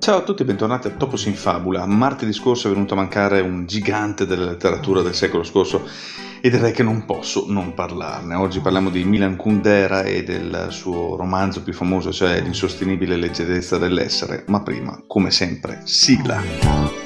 Ciao a tutti e bentornati a Topos in Fabula. Martedì scorso è venuto a mancare un gigante della letteratura del secolo scorso e direi che non posso non parlarne. Oggi parliamo di Milan Kundera e del suo romanzo più famoso, cioè L'insostenibile leggerezza dell'essere, ma prima, come sempre, sigla.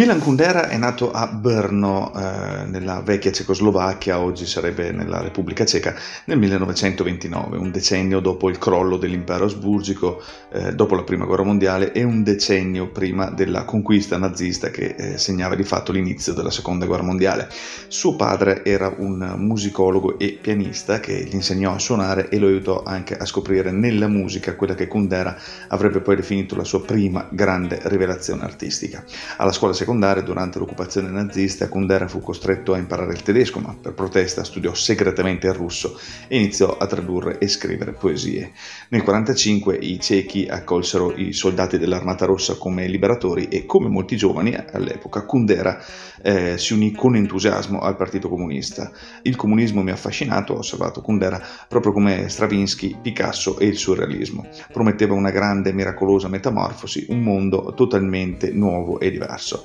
Milan Kundera è nato a Brno, eh, nella vecchia Cecoslovacchia, oggi sarebbe nella Repubblica Ceca, nel 1929, un decennio dopo il crollo dell'impero asburgico, eh, dopo la Prima Guerra Mondiale e un decennio prima della conquista nazista che eh, segnava di fatto l'inizio della Seconda Guerra Mondiale. Suo padre era un musicologo e pianista che gli insegnò a suonare e lo aiutò anche a scoprire nella musica quella che Kundera avrebbe poi definito la sua prima grande rivelazione artistica. Alla scuola secondaria secondaria durante l'occupazione nazista Kundera fu costretto a imparare il tedesco, ma per protesta studiò segretamente il russo e iniziò a tradurre e scrivere poesie. Nel 1945 i cechi accolsero i soldati dell'Armata Rossa come liberatori e come molti giovani all'epoca Kundera eh, si unì con entusiasmo al Partito Comunista. Il comunismo mi ha affascinato, ha osservato Kundera, proprio come Stravinsky, Picasso e il surrealismo. Prometteva una grande miracolosa metamorfosi, un mondo totalmente nuovo e diverso.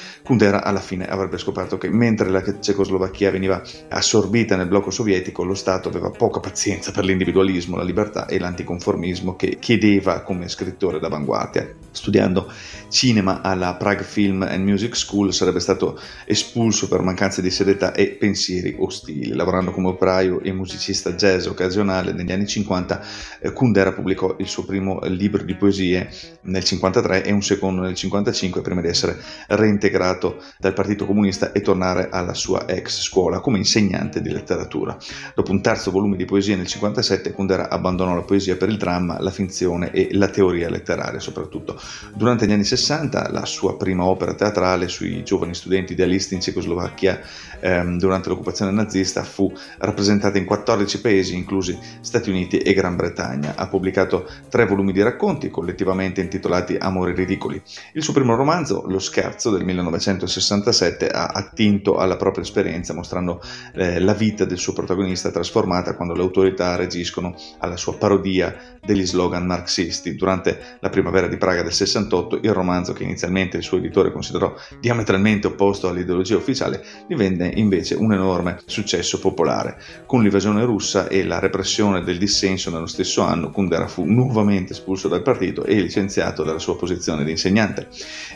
Kundera alla fine avrebbe scoperto che mentre la Cecoslovacchia veniva assorbita nel blocco sovietico, lo Stato aveva poca pazienza per l'individualismo, la libertà e l'anticonformismo che chiedeva come scrittore d'avanguardia. Studiando cinema alla Prague Film and Music School sarebbe stato espulso per mancanza di serietà e pensieri ostili. Lavorando come operaio e musicista jazz occasionale negli anni 50, eh, Kundera pubblicò il suo primo libro di poesie nel 53 e un secondo nel 55 prima di essere reintegrato liberato dal Partito Comunista e tornare alla sua ex scuola come insegnante di letteratura. Dopo un terzo volume di poesie nel 1957, Kundera abbandonò la poesia per il dramma, la finzione e la teoria letteraria soprattutto. Durante gli anni 60 la sua prima opera teatrale sui giovani studenti idealisti in Cecoslovacchia ehm, durante l'occupazione nazista fu rappresentata in 14 paesi, inclusi Stati Uniti e Gran Bretagna. Ha pubblicato tre volumi di racconti collettivamente intitolati Amori ridicoli. Il suo primo romanzo, Lo scherzo del 1960, 1967 ha attinto alla propria esperienza mostrando eh, la vita del suo protagonista trasformata quando le autorità reagiscono alla sua parodia degli slogan marxisti. Durante la primavera di Praga del 68 il romanzo che inizialmente il suo editore considerò diametralmente opposto all'ideologia ufficiale divenne invece un enorme successo popolare. Con l'invasione russa e la repressione del dissenso nello stesso anno Kundera fu nuovamente espulso dal partito e licenziato dalla sua posizione di insegnante.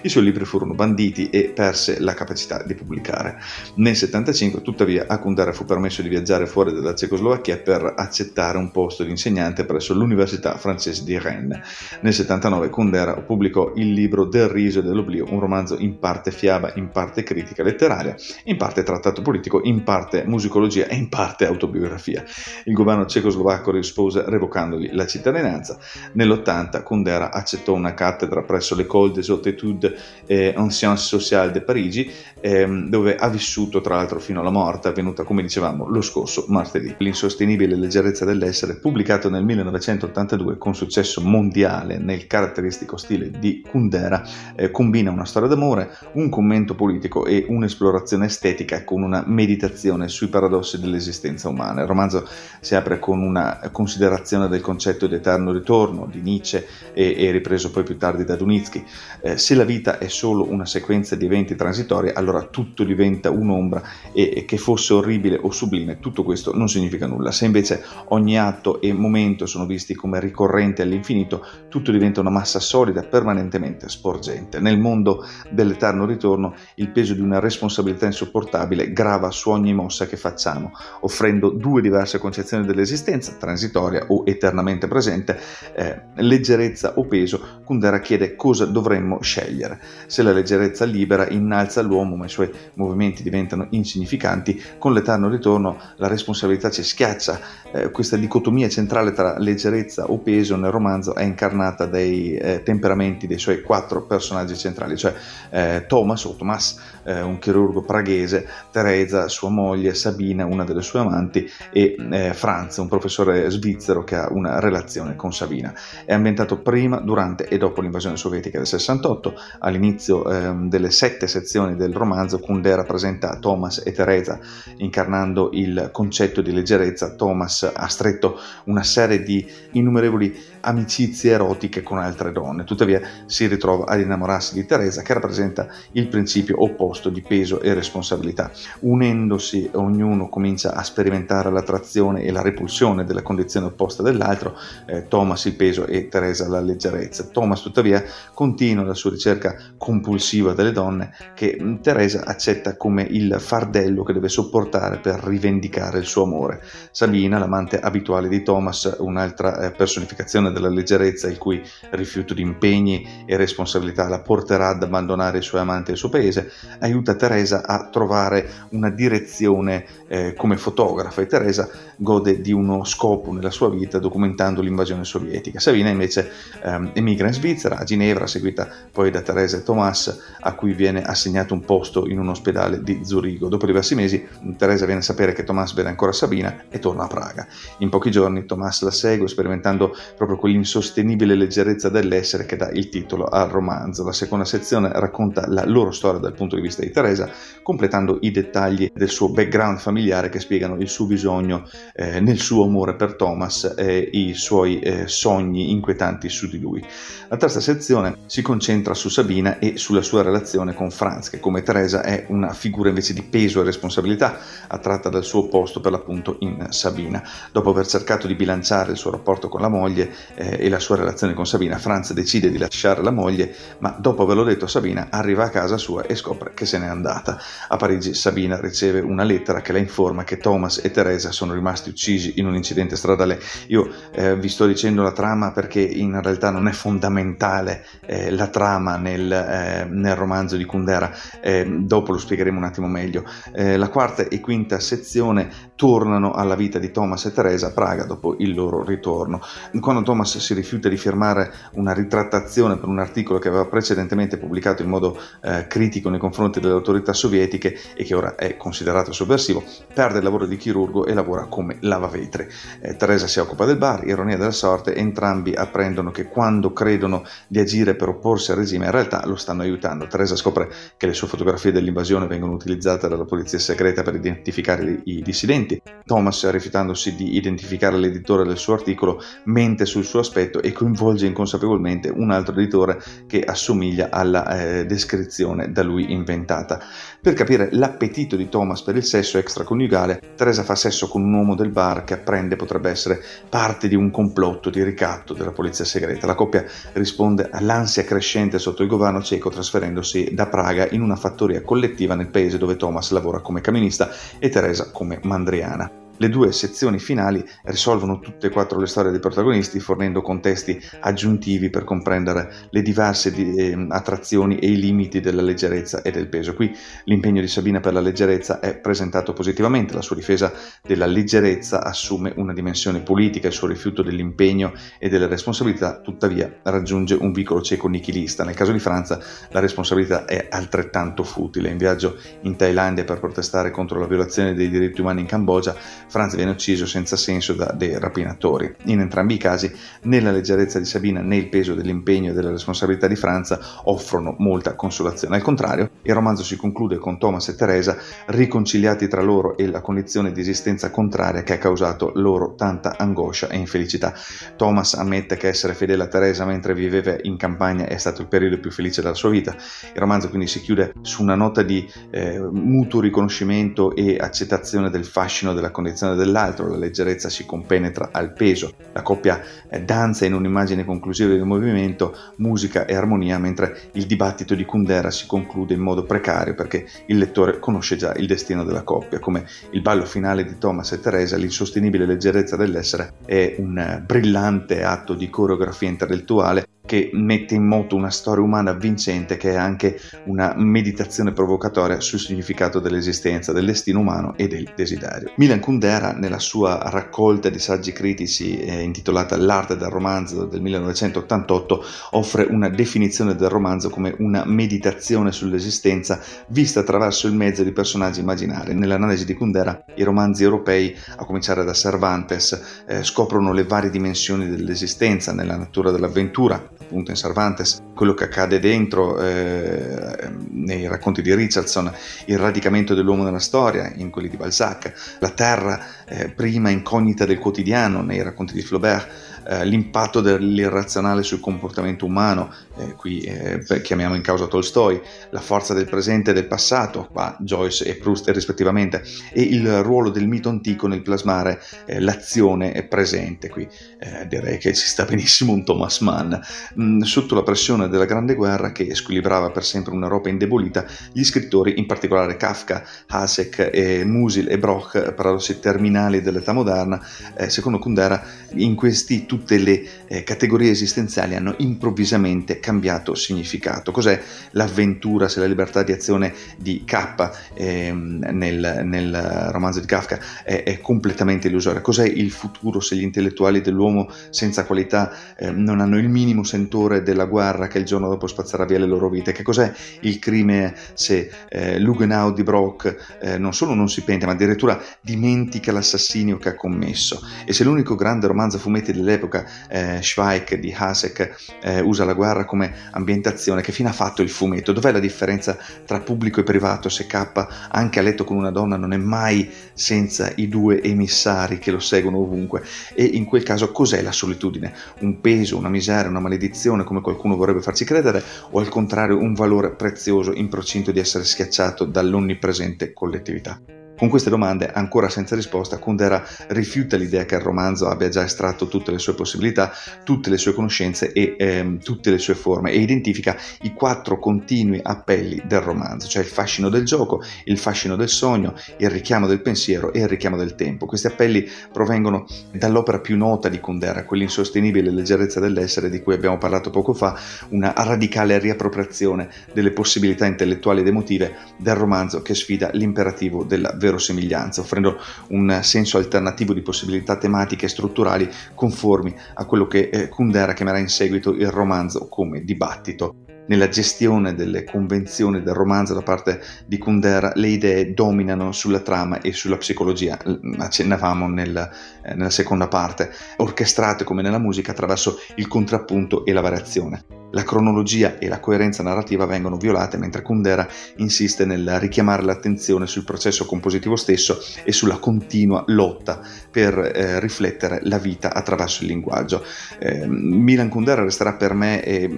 I suoi libri furono banditi e perse la capacità di pubblicare. Nel 75 tuttavia a Kundera fu permesso di viaggiare fuori dalla Cecoslovacchia per accettare un posto di insegnante presso l'Università francese di Rennes. Nel 79 Kundera pubblicò il libro Del riso e dell'oblio, un romanzo in parte fiaba, in parte critica letteraria, in parte trattato politico, in parte musicologia e in parte autobiografia. Il governo cecoslovacco rispose revocandogli la cittadinanza. Nell'80 Kundera accettò una cattedra presso l'École des Hautes Études en Sciences Sociales Hospital de Parigi, ehm, dove ha vissuto tra l'altro fino alla morte, avvenuta come dicevamo lo scorso martedì. L'insostenibile leggerezza dell'essere, pubblicato nel 1982 con successo mondiale nel caratteristico stile di Kundera, eh, combina una storia d'amore, un commento politico e un'esplorazione estetica con una meditazione sui paradossi dell'esistenza umana. Il romanzo si apre con una considerazione del concetto di eterno ritorno di Nietzsche e, e ripreso poi più tardi da Dunitsky. Eh, se la vita è solo una sequenza di eventi diventi transitoria, allora tutto diventa un'ombra e che fosse orribile o sublime, tutto questo non significa nulla. Se invece ogni atto e momento sono visti come ricorrenti all'infinito, tutto diventa una massa solida, permanentemente sporgente. Nel mondo dell'eterno ritorno il peso di una responsabilità insopportabile grava su ogni mossa che facciamo, offrendo due diverse concezioni dell'esistenza, transitoria o eternamente presente, eh, leggerezza o peso, Kundera chiede cosa dovremmo scegliere. Se la leggerezza libera innalza l'uomo ma i suoi movimenti diventano insignificanti, con l'eterno ritorno la responsabilità ci schiaccia. Eh, questa dicotomia centrale tra leggerezza o peso nel romanzo è incarnata dai eh, temperamenti dei suoi quattro personaggi centrali, cioè eh, Thomas o Thomas, eh, un chirurgo praghese, Teresa, sua moglie, Sabina, una delle sue amanti, e eh, Franz, un professore svizzero che ha una relazione con Sabina. È ambientato prima, durante e dopo l'invasione sovietica del 68. All'inizio ehm, delle sette sezioni del romanzo, Kundera presenta Thomas e Teresa incarnando il concetto di leggerezza. Thomas ha stretto una serie di innumerevoli amicizie erotiche con altre donne, tuttavia si ritrova ad innamorarsi di Teresa che rappresenta il principio opposto di peso e responsabilità. Unendosi ognuno comincia a sperimentare l'attrazione e la repulsione della condizione opposta dell'altro, eh, Thomas il peso e Teresa la leggerezza. Thomas tuttavia continua la sua ricerca compulsiva delle donne che mm, Teresa accetta come il fardello che deve sopportare per rivendicare il suo amore. Sabina, l'amante abituale di Thomas, un'altra eh, personificazione della leggerezza, il cui rifiuto di impegni e responsabilità la porterà ad abbandonare i suoi amanti e il suo paese, aiuta Teresa a trovare una direzione eh, come fotografa e Teresa gode di uno scopo nella sua vita documentando l'invasione sovietica. Sabina invece ehm, emigra in Svizzera, a Ginevra, seguita poi da Teresa e Thomas, a cui viene assegnato un posto in un ospedale di Zurigo. Dopo diversi mesi Teresa viene a sapere che Thomas vede ancora Sabina e torna a Praga. In pochi giorni Thomas la segue sperimentando proprio quell'insostenibile leggerezza dell'essere che dà il titolo al romanzo. La seconda sezione racconta la loro storia dal punto di vista di Teresa, completando i dettagli del suo background familiare che spiegano il suo bisogno eh, nel suo amore per Thomas e i suoi eh, sogni inquietanti su di lui. La terza sezione si concentra su Sabina e sulla sua relazione con Franz, che come Teresa è una figura invece di peso e responsabilità, attratta dal suo opposto per l'appunto in Sabina. Dopo aver cercato di bilanciare il suo rapporto con la moglie eh, e la sua relazione con Sabina, Franz decide di lasciare la moglie, ma dopo averlo detto a Sabina arriva a casa sua e scopre che se n'è andata. A Parigi Sabina riceve una lettera che la informa che Thomas e Teresa sono rimasti uccisi in un incidente stradale. Io eh, vi sto dicendo la trama perché in realtà non è fondamentale eh, la trama nel, eh, nel, romanzo di Kundera, eh, dopo lo spiegheremo un attimo meglio. Eh, la quarta e quinta sezione tornano alla vita di Thomas e Teresa a Praga dopo il loro ritorno. Quando Thomas si rifiuta di firmare una ritrattazione per un articolo che aveva precedentemente pubblicato in modo eh, critico nei confronti delle autorità sovietiche e che ora è considerato sovversivo, perde il lavoro di chirurgo e lavora come lavavetri. Eh, Teresa si occupa del bar, ironia della sorte, entrambi apprendono che quando credono di agire per opporsi al regime in realtà lo stanno aiutando. Teresa scopre che le sue fotografie dell'invasione vengono utilizzate dalla polizia segreta per identificare i dissidenti. Thomas, rifiutandosi di identificare l'editore del suo articolo, mente sul suo aspetto e coinvolge inconsapevolmente un altro editore che assomiglia alla eh, descrizione da lui inventata. Per capire l'appetito di Thomas per il sesso extraconiugale, Teresa fa sesso con un uomo del bar che apprende potrebbe essere parte di un complotto di ricatto della polizia segreta. La coppia risponde all'ansia crescente sotto il governo ceco trasferendosi da Praga in una fattoria collettiva nel paese dove Thomas lavora come camionista e Teresa come mandriana. Le due sezioni finali risolvono tutte e quattro le storie dei protagonisti, fornendo contesti aggiuntivi per comprendere le diverse di, eh, attrazioni e i limiti della leggerezza e del peso. Qui l'impegno di Sabina per la leggerezza è presentato positivamente, la sua difesa della leggerezza assume una dimensione politica, il suo rifiuto dell'impegno e delle responsabilità tuttavia raggiunge un vicolo cieco nichilista. Nel caso di Franza la responsabilità è altrettanto futile. In viaggio in Thailandia per protestare contro la violazione dei diritti umani in Cambogia, Franz viene ucciso senza senso da dei rapinatori. In entrambi i casi né la leggerezza di Sabina né il peso dell'impegno e della responsabilità di Franz offrono molta consolazione. Al contrario, il romanzo si conclude con Thomas e Teresa riconciliati tra loro e la condizione di esistenza contraria che ha causato loro tanta angoscia e infelicità. Thomas ammette che essere fedele a Teresa mentre viveva in campagna è stato il periodo più felice della sua vita. Il romanzo quindi si chiude su una nota di eh, mutuo riconoscimento e accettazione del fascino della condizione dell'altro, la leggerezza si compenetra al peso, la coppia eh, danza in un'immagine conclusiva del movimento, musica e armonia, mentre il dibattito di Kundera si conclude in modo precario perché il lettore conosce già il destino della coppia, come il ballo finale di Thomas e Teresa, l'insostenibile leggerezza dell'essere è un eh, brillante atto di coreografia intellettuale che mette in moto una storia umana vincente che è anche una meditazione provocatoria sul significato dell'esistenza, del destino umano e del desiderio. Milan Kundera, nella sua raccolta di saggi critici eh, intitolata L'arte del romanzo del 1988, offre una definizione del romanzo come una meditazione sull'esistenza vista attraverso il mezzo di personaggi immaginari. Nell'analisi di Kundera, i romanzi europei, a cominciare da Cervantes, eh, scoprono le varie dimensioni dell'esistenza nella natura dell'avventura, appunto in Cervantes, quello che accade dentro eh, nei racconti di Richardson, il radicamento dell'uomo nella storia in quelli di Balzac, la terra eh, prima incognita del quotidiano nei racconti di Flaubert, eh, l'impatto dell'irrazionale sul comportamento umano, eh, qui eh, chiamiamo in causa Tolstoi, la forza del presente e del passato, qua Joyce e Proust rispettivamente, e il ruolo del mito antico nel plasmare eh, l'azione presente, qui eh, direi che ci sta benissimo un Thomas Mann. Mm, sotto la pressione della Grande Guerra che squilibrava per sempre un'Europa indebolita, gli scrittori, in particolare Kafka, Hasek, Musil e Broch, paradossi terminali dell'età moderna, secondo Kundera, in questi tutte le eh, categorie esistenziali hanno improvvisamente cambiato significato. Cos'è l'avventura se la libertà di azione di K ehm, nel, nel, romanzo di Kafka è, è, completamente illusoria? Cos'è il futuro se gli intellettuali dell'uomo senza qualità eh, non hanno il minimo sentore della guerra che il giorno dopo spazzerà via le loro vite? Che cos'è il crimine se eh, Lugenau di Brock eh, non solo non si pente ma addirittura dimentica l'assassinio che ha commesso? E se l'unico grande romanzo fumetti dell'epoca all'epoca eh, Schweik di Hasek eh, usa la guerra come ambientazione, che fine ha fatto il fumetto? Dov'è la differenza tra pubblico e privato se K anche a letto con una donna non è mai senza i due emissari che lo seguono ovunque? E in quel caso cos'è la solitudine? Un peso, una miseria, una maledizione come qualcuno vorrebbe farci credere o al contrario un valore prezioso in procinto di essere schiacciato dall'onnipresente collettività? Con queste domande, ancora senza risposta, Kundera rifiuta l'idea che il romanzo abbia già estratto tutte le sue possibilità, tutte le sue conoscenze e ehm, tutte le sue forme e identifica i quattro continui appelli del romanzo, cioè il fascino del gioco, il fascino del sogno, il richiamo del pensiero e il richiamo del tempo. Questi appelli provengono dall'opera più nota di Kundera, quell'insostenibile leggerezza dell'essere di cui abbiamo parlato poco fa, una radicale riappropriazione delle possibilità intellettuali ed emotive del romanzo che sfida l'imperativo della verosimiglianza, offrendo un senso alternativo di possibilità tematiche e strutturali conformi a quello che eh, Kundera chiamerà in seguito il romanzo come dibattito. Nella gestione delle convenzioni del romanzo da parte di Kundera le idee dominano sulla trama e sulla psicologia, accennavamo nel, eh, nella seconda parte, orchestrate come nella musica attraverso il contrappunto e la variazione la cronologia e la coerenza narrativa vengono violate mentre Kundera insiste nel richiamare l'attenzione sul processo compositivo stesso e sulla continua lotta per eh, riflettere la vita attraverso il linguaggio. Eh, Milan Kundera resterà per me, eh,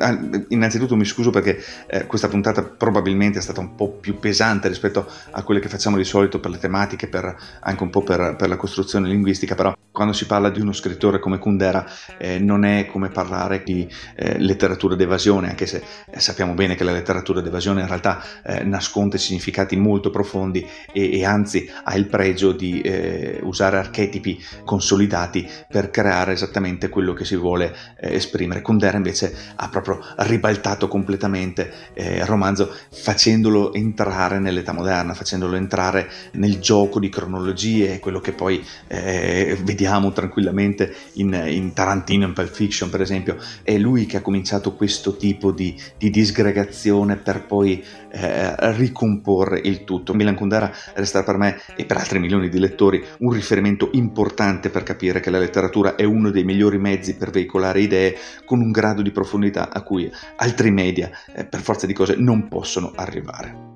innanzitutto mi scuso perché eh, questa puntata probabilmente è stata un po' più pesante rispetto a quelle che facciamo di solito per le tematiche, per, anche un po' per, per, la costruzione linguistica, però quando si parla di uno scrittore come Kundera eh, non è come parlare di eh, letteratura d'evasione, anche se eh, sappiamo bene che la letteratura d'evasione in realtà eh, nasconde significati molto profondi e, e, anzi ha il pregio di eh, usare archetipi consolidati per creare esattamente quello che si vuole eh, esprimere. Kundera invece ha proprio ribaltato completamente il romanzo facendolo entrare nell'età moderna, facendolo entrare nel gioco di cronologie, quello che poi vediamo vediamo tranquillamente in, in Tarantino, in Pulp Fiction per esempio, è lui che ha cominciato questo questo tipo di, di disgregazione per poi eh, ricomporre il tutto. Milan Kundera resterà per me e per altri milioni di lettori un riferimento importante per capire che la letteratura è uno dei migliori mezzi per veicolare idee con un grado di profondità a cui altri media, eh, per forza di cose, non possono arrivare.